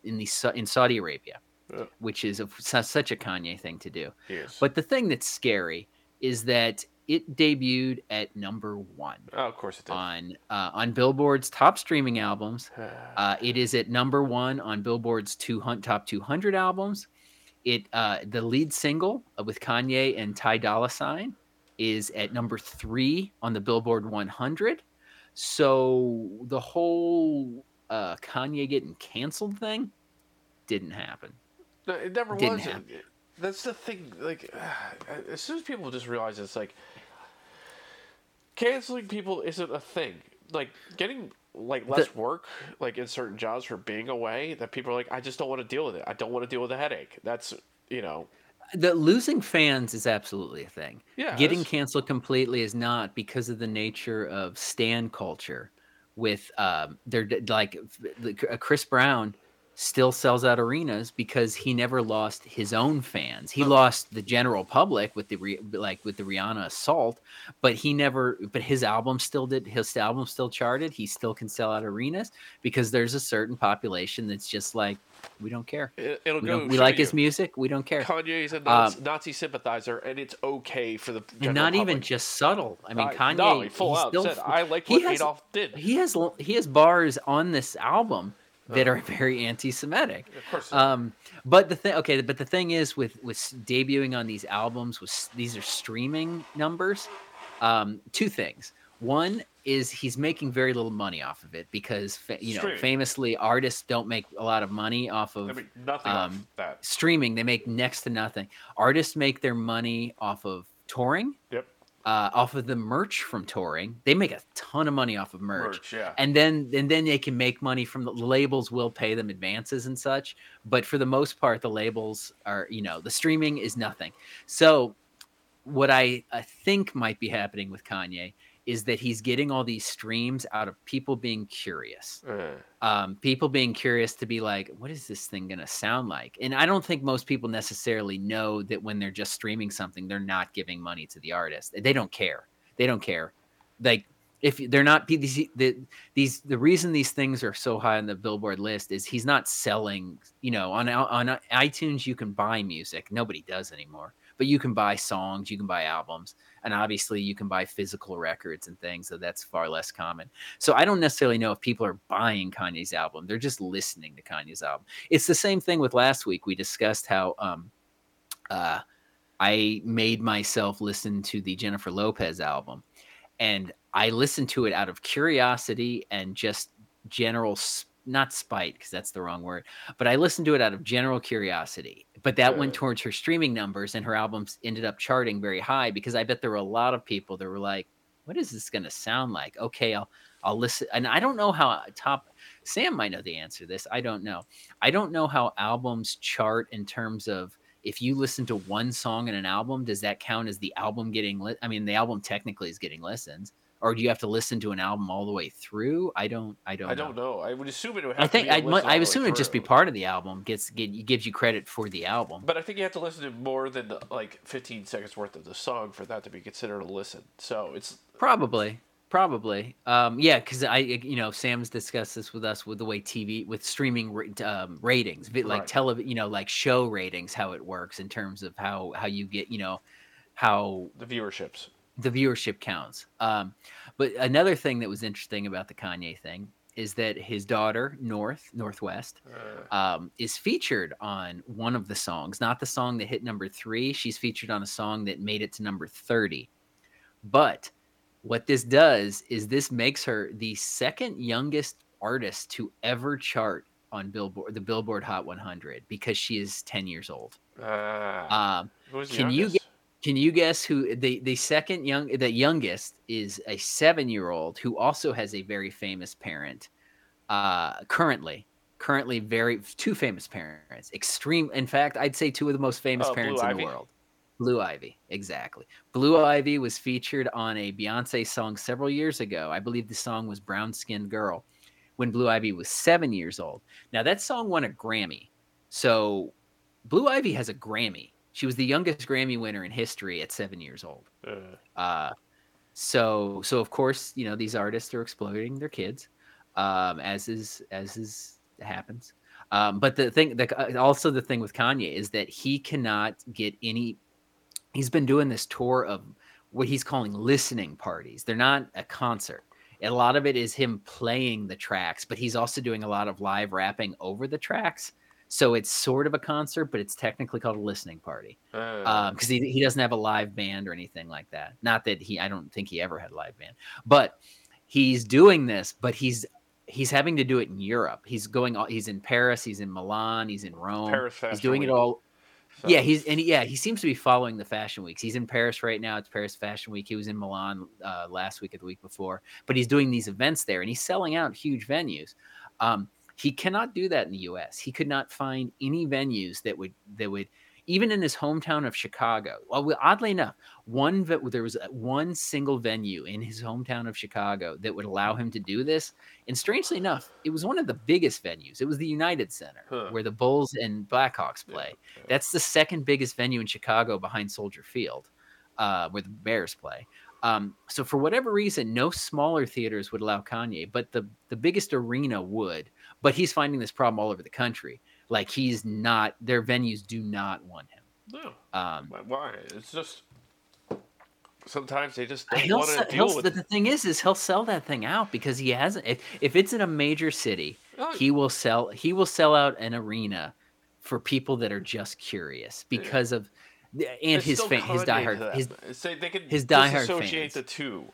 in the in Saudi Arabia, Yeah. which is a, such a Kanye thing to do. yes. But the thing that's scary is that it debuted at number one oh, of course it did. on uh, on Billboard's top streaming albums. Uh, it is at number one on Billboard's 200, top 200 albums. It uh, the lead single uh, with Kanye and Ty Dolla Sign is at number three on the Billboard 100. So the whole uh, Kanye getting canceled thing didn't happen. No, it never Didn't was. happen. That's the thing. Like, as soon as people just realize it's like canceling people isn't a thing. Like getting like less work, like in certain jobs for being away. That people are like, I just don't want to deal with it. I don't want to deal with the headache. That's you know. The losing fans is absolutely a thing. Yeah. Getting that's- canceled completely is not because of the nature of stan culture. With um, they're like Chris Brown still sells out arenas because he never lost his own fans. He lost the general public with the like with the Rihanna assault, but he never. But his album still did. His album still charted. He still can sell out arenas because there's a certain population that's just like we don't care. It, it'll We, go. we like you. his music. We don't care. Kanye is a um, Nazi, Nazi sympathizer, and it's okay for the general not even just subtle. I mean, I- Kanye. No, he full out still said, "I like he what has- Adolf did." he has he has bars on this album that Uh. are very anti-Semitic. Of course. Um, but the thing, okay, but the thing is with with debuting on these albums, with these are streaming numbers. Um, two things. One is he's making very little money off of it because fa- you know Streaming. famously artists don't make a lot of money off of I mean, nothing off um, that. streaming. They make next to nothing. Artists make their money off of touring. Yep. Uh, off of the merch from touring, they make a ton of money off of merch. Merch, yeah. and then and then they can make money from the labels will pay them advances and such. But for the most part the labels are you know the streaming is nothing. So what i, I think might be happening with kanye is that he's getting all these streams out of people being curious Uh, um, people being curious to be like, what is this thing going to sound like? And I don't think most people necessarily know that when they're just streaming something, they're not giving money to the artist. They don't care. They don't care. Like if they're not these the, these the reason these things are so high on the Billboard list is he's not selling. You know, on on iTunes you can buy music. Nobody does anymore. But you can buy songs, you can buy albums, and obviously you can buy physical records and things. So that's far less common. So I don't necessarily know if people are buying Kanye's album; they're just listening to Kanye's album. It's the same thing with last week. We discussed how um, uh, I made myself listen to the Jennifer Lopez album, and I listened to it out of curiosity and just general not spite because that's the wrong word, but I listened to it out of general curiosity. But that went towards her streaming numbers, and her albums ended up charting very high because I bet there were a lot of people that were like, "What is this going to sound like?" Okay, I'll I'll listen. And I don't know how uh, top Sam might know the answer to this. I don't know. I don't know how albums chart in terms of if you listen to one song in an album, does that count as the album getting lit? I mean, the album technically is getting listens or do you have to listen to an album all the way through? I don't. I don't. I know. don't know. I would assume it would. I think. I I assume it'd just be part of the album. Gets get, gives you credit for the album. But I think you have to listen to more than like 15 seconds worth of the song for that to be considered a listen. So it's probably. Probably, um, yeah, because I, you know, Sam's discussed this with us with the way TV with streaming um, ratings, like right. television, you know, like show ratings, how it works in terms of how how you get, you know, how the viewerships the viewership counts. Um, but another thing that was interesting about the Kanye thing is that his daughter North Northwest uh. um, is featured on one of the songs, not the song that hit number three. She's featured on a song that made it to number thirty. But what this does is this makes her the second youngest artist to ever chart on Billboard, the Billboard Hot 100, because she is 10 years old. Uh, um, can you get can you guess who the the second young the youngest is a seven year old who also has a very famous parent. Uh, currently, currently very two famous parents. Extreme. In fact, I'd say two of the most famous oh, parents Blue in Ivy. the world. Blue Ivy, exactly. Blue Ivy was featured on a Beyonce song several years ago. I believe the song was Brown Skinned Girl when Blue Ivy was seven years old. Now, that song won a Grammy. So, Blue Ivy has a Grammy. She was the youngest Grammy winner in history at seven years old. Uh. Uh, so so of course you know these artists are exploiting their kids, um, as is as is happens. Um, but the thing, the, uh, also the thing with Kanye is that he cannot get any. He's been doing this tour of what he's calling listening parties. They're not a concert. a lot of it is him playing the tracks, but he's also doing a lot of live rapping over the tracks. So it's sort of a concert, but it's technically called a listening party because uh, um, he, he doesn't have a live band or anything like that. Not that he, I don't think he ever had a live band, but he's doing this, but he's he's having to do it in Europe. He's going, he's in Paris, he's in Milan, he's in Rome. Paris he's doing Week. it all. So. Yeah, he's and yeah, he seems to be following the fashion weeks. He's in Paris right now. It's Paris Fashion Week. He was in Milan uh, last week or the week before, but he's doing these events there, and he's selling out huge venues. Um, he cannot do that in the U.S. He could not find any venues that would that would even in his hometown of Chicago. Well, oddly enough, one there was one single venue in his hometown of Chicago that would allow him to do this. And strangely enough, it was one of the biggest venues. It was the United Center huh. where the Bulls and Blackhawks play. Yeah, yeah. That's the second biggest venue in Chicago behind Soldier Field, uh, where the Bears play. Um, so for whatever reason, no smaller theaters would allow Kanye, but the the biggest arena would but he's finding this problem all over the country. Like he's not, their venues do not want him. No. Um, Why? It's just sometimes they just don't want to deal with. The, the thing is, is he'll sell that thing out because he hasn't. If, if it's in a major city, oh. he will sell. He will sell out an arena for people that are just curious because yeah. of and his fan, his diehard his, they can his diehard associate the two.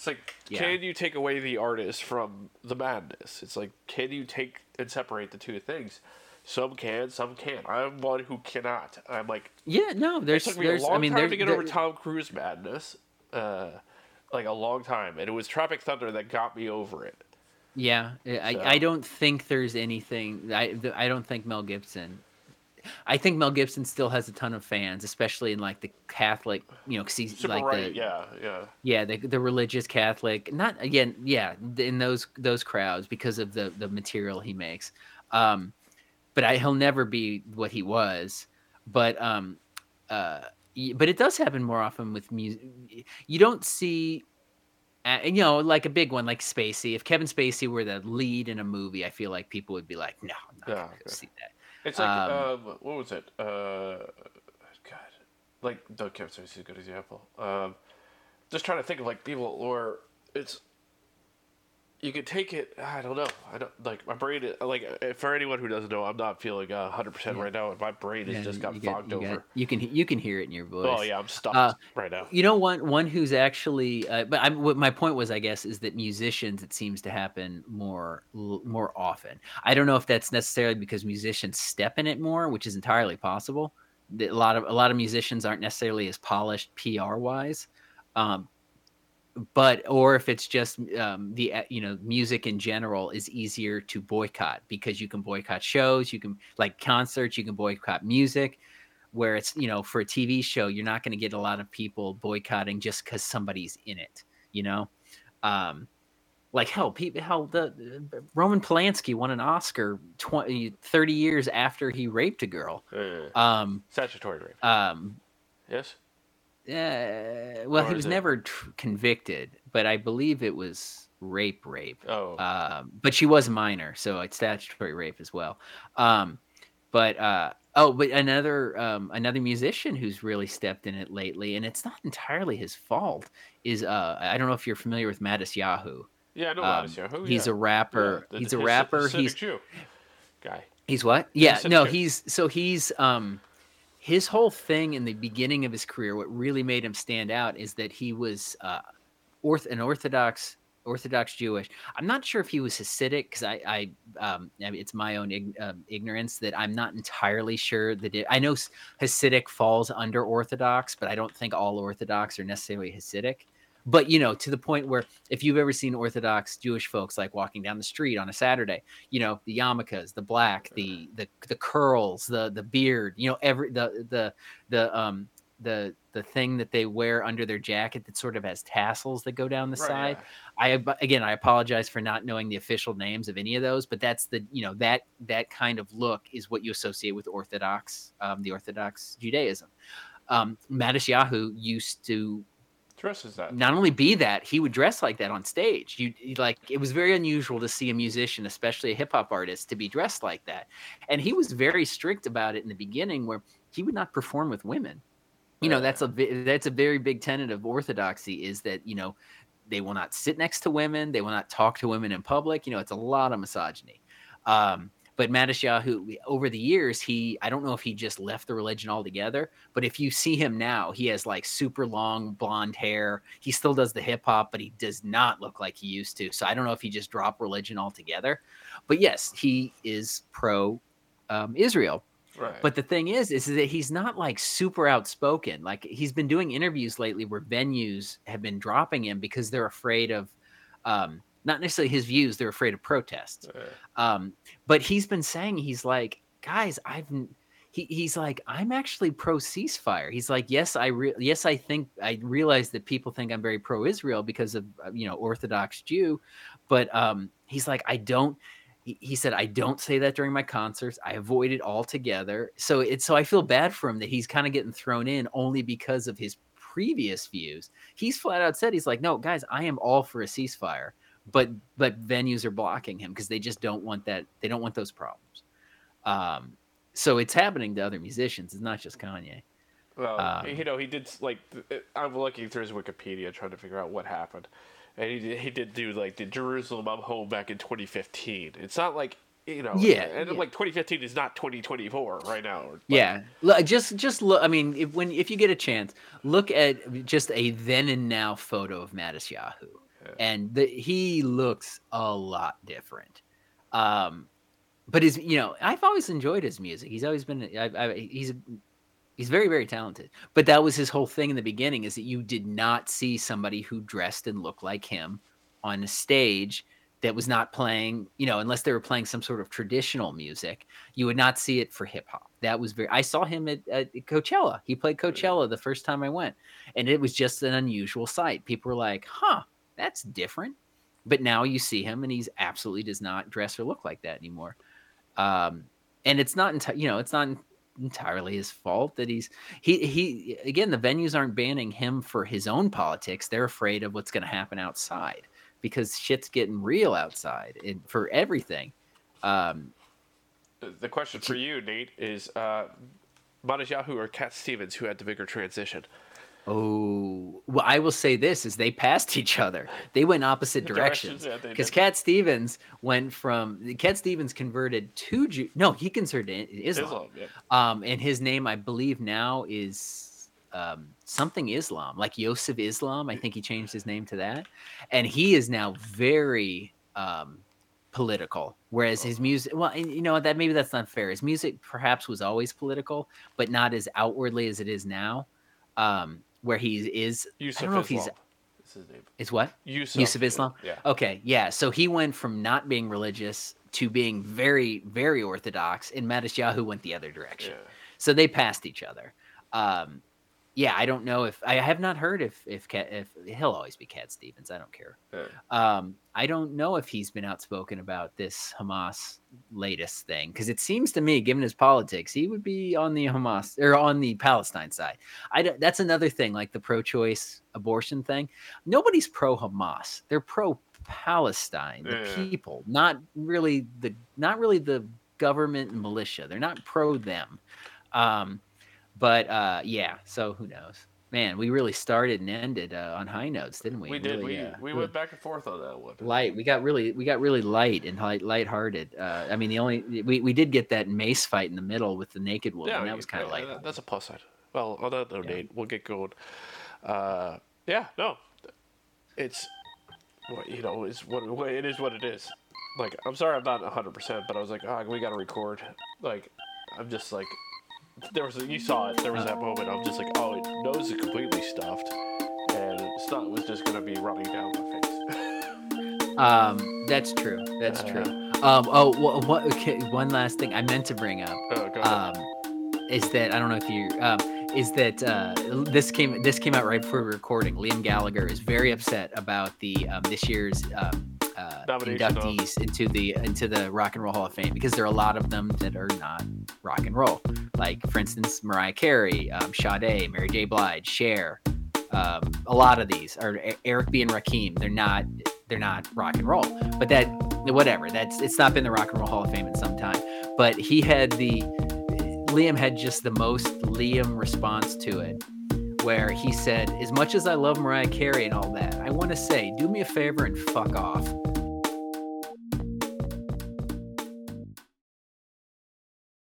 It's like, yeah. can you take away the artist from the madness? It's like, can you take and separate the two things? Some can, some can't. I'm one who cannot. I'm like, yeah, no. There's, it took me there's, a long I mean, time to get over Tom Cruise madness, uh, like a long time, and it was Tropic Thunder that got me over it. Yeah, I. I don't think there's anything. I I don't think Mel Gibson I think Mel Gibson still has a ton of fans, especially in like the Catholic, you know, because he's Super like right. the yeah, yeah, yeah, the the religious Catholic. Not again, yeah, in those those crowds because of the the material he makes. Um, but I, he'll never be what he was. But um, uh, but it does happen more often with music. You don't see uh, you know, like a big one like Spacey. If Kevin Spacey were the lead in a movie, I feel like people would be like, "No, I'm not yeah, going to okay. see that." It's like um, um, what was it? Uh, God, like Doug Kempster is a good example. Um, just trying to think of like people or it's you could take it. I don't know. I don't like my brain. Like for anyone who doesn't know, I'm not feeling hundred percent right now, and my brain has Yeah, just got get- fogged you over. got- you can you can hear it in your voice. oh yeah, I'm stuck Uh, right now. You know, one one who's actually, uh, but I'm, what my point was, I guess, is that musicians, it seems to happen more l- more often. I don't know if that's necessarily because musicians step in it more, which is entirely possible. A lot of a lot of musicians aren't necessarily as polished PR wise, um, but or if it's just um, the uh, you know music in general is easier to boycott because you can boycott shows, you can like concerts, you can boycott music where it's you know for a TV show you're not going to get a lot of people boycotting just because somebody's in it, you know. Um, like hell, people, hell, the, the Roman Polanski won an Oscar 20, 30 years after he raped a girl. Uh, Um, statutory rape. um, Yes. Uh, well, Or he was never tr- convicted, but I believe it was rape, rape. Oh. Um, but she was a minor, so it's statutory rape as well. Um, but uh, oh, but another um, another musician who's really stepped in it lately, and it's not entirely his fault. Is uh, I don't know if you're familiar with Matisyahu. yeah, I know Um, Matisyahu. he's yeah. a rapper. Yeah, the- he's a rapper. He's Jew guy. He's what? Yeah, no, he's so he's um his whole thing in the beginning of his career, what really made him stand out is that he was uh orth an orthodox Orthodox Jewish. I'm not sure if he was Hasidic because I, I, um, it's my own ig- um, ignorance that I'm not entirely sure that it. I know Hasidic falls under Orthodox, but I don't think all Orthodox are necessarily Hasidic. But you know, to the point where if you've ever seen Orthodox Jewish folks like walking down the street on a Saturday, you know, the yarmulkes, the black, the the the curls, the the beard, you know, every the the the um the the thing that they wear under their jacket that sort of has tassels that go down the Right, side. yeah. I again, I apologize for not knowing the official names of any of those, but that's the you know that that kind of look is what you associate with Orthodox, um, the Orthodox Judaism. Um, Matisyahu used to Dresses that. not only be that he would dress like that on stage. You you- like it was very unusual to see a musician, especially a hip hop artist, to be dressed like that, and he was very strict about it in the beginning, where he would not perform with women. You know, that's a that's a very big tenet of orthodoxy is that you know they will not sit next to women, they will not talk to women in public. You know, it's a lot of misogyny. Um, but Matisyahu, over the years, he I don't know if he just left the religion altogether, but if you see him now, he has like super long blonde hair. He still does the hip hop, but he does not look like he used to. So I don't know if he just dropped religion altogether. But yes, he is pro um, Israel. Right. But the thing is, is that he's not like super outspoken. Like he's been doing interviews lately where venues have been dropping him because they're afraid of, um, not necessarily his views. They're afraid of protests. Um, but he's been saying he's like, guys, I've he, he's like, I'm actually pro ceasefire. He's like, yes, I re- yes, I think I realize that people think I'm very pro Israel because of uh, you know Orthodox Jew, but um, he's like, I don't. He said, I don't say that during my concerts. I avoid it altogether. So it's so I feel bad for him that he's kind of getting thrown in only because of his previous views. He's flat out said he's like, no, guys, I am all for a ceasefire but but venues are blocking him because they just don't want that they don't want those problems um so it's happening to other musicians it's not just kanye Well, Um, you know, he did like I'm looking through his Wikipedia trying to figure out what happened, and he did, he did do like the Jerusalem I'm home back in 2015. It's not like you know, Yeah, and yeah. like 2015 is not 2024 right now. Like, yeah just just look i mean if when if you get a chance look at just a then and now photo of Matisyahu Yeah. and the, he looks a lot different. Um but his you know i've always enjoyed his music. He's always been I, I, he's he's very very talented. But that was his whole thing in the beginning is that you did not see somebody who dressed and looked like him on a stage that was not playing you know unless they were playing some sort of traditional music you would not see it for hip hop. That was very i saw him at, at coachella. He played coachella the first time i went and it was just an unusual sight. People were like huh that's different. But now you see him and he's absolutely does not dress or look like that anymore. Um and it's not enti- you know it's not entirely his fault that he's he he again the venues aren't banning him for his own politics. They're afraid of what's going to happen outside because shit's getting real outside and for everything. Um The question for you, Nate, is uh, Yahoo or Cat Stevens, who had the bigger transition? Oh, well, I will say this: is they passed each other. They went opposite Directions, yeah, because did. Cat Stevens went from Cat Stevens converted to Ju- no, he converted to Islam. Islam, yeah. Um, and his name, I believe, now is um, something Islam, like Yosef Islam. I think he changed his name to that, and he is now very um, political. Whereas his music, well, and you know that maybe that's not fair. His music perhaps was always political, but not as outwardly as it is now. Um, where he is, Yusuf I don't know if he's Is his name? is what Yusuf. Yusuf Islam. Yeah. Okay, yeah. So he went from not being religious to being very, very orthodox, and Matisyahu went the other direction. Yeah. So they passed each other. Um, yeah, I don't know if I have not heard if if Cat, if he'll always be Cat Stevens. I don't care. Yeah. Um, I don't know if he's been outspoken about this Hamas latest thing because it seems to me, given his politics, he would be on the Hamas or on the Palestine side. I don't, that's another thing, like the pro-choice abortion thing. Nobody's pro-Hamas; they're pro-Palestine, the Yeah. people, not really the not really the government and militia. They're not pro them. Um, but uh, yeah, so who knows? Man, we really started and ended uh, on high notes, didn't we? We did. Really, we uh, we went back and forth on that one. light. We got really we got really light and light lighthearted. Uh, I mean, the only we, we did get that mace fight in the middle with the naked woman. Yeah, that was kind of yeah, light. That's a plus side. Well, on that note. Nate, we'll get going. Uh, yeah, no, it's what you know is what it is. What it is. Like, I'm sorry, I'm not 100, percent but I was like, ah, we got to record. Like, I'm just like, there was a, you saw it. There was that moment. I'm just like, oh, it nose is completely stuffed, and snot was just gonna be running down my face. Um, that's true. That's Uh, true. Um, oh, what, what? Okay, one last thing I meant to bring up. oh, um, is that I don't know if you um, is that uh, this came this came out right before recording. Liam Gallagher is very upset about the um, this year's um, uh, inductees into the into the Rock and Roll Hall of Fame because there are a lot of them that are not rock and roll. Like for instance, Mariah Carey, um, Sade, Mary J. Blige, Cher. Um, a lot of these are Eric B. and Rakim. They're not they're not rock and roll, but that whatever. That's it's not been the Rock and Roll Hall of Fame in some time. But he had the Liam had just the most Liam response to it, where he said, "As much as I love Mariah Carey and all that, I want to say, do me a favor and fuck off."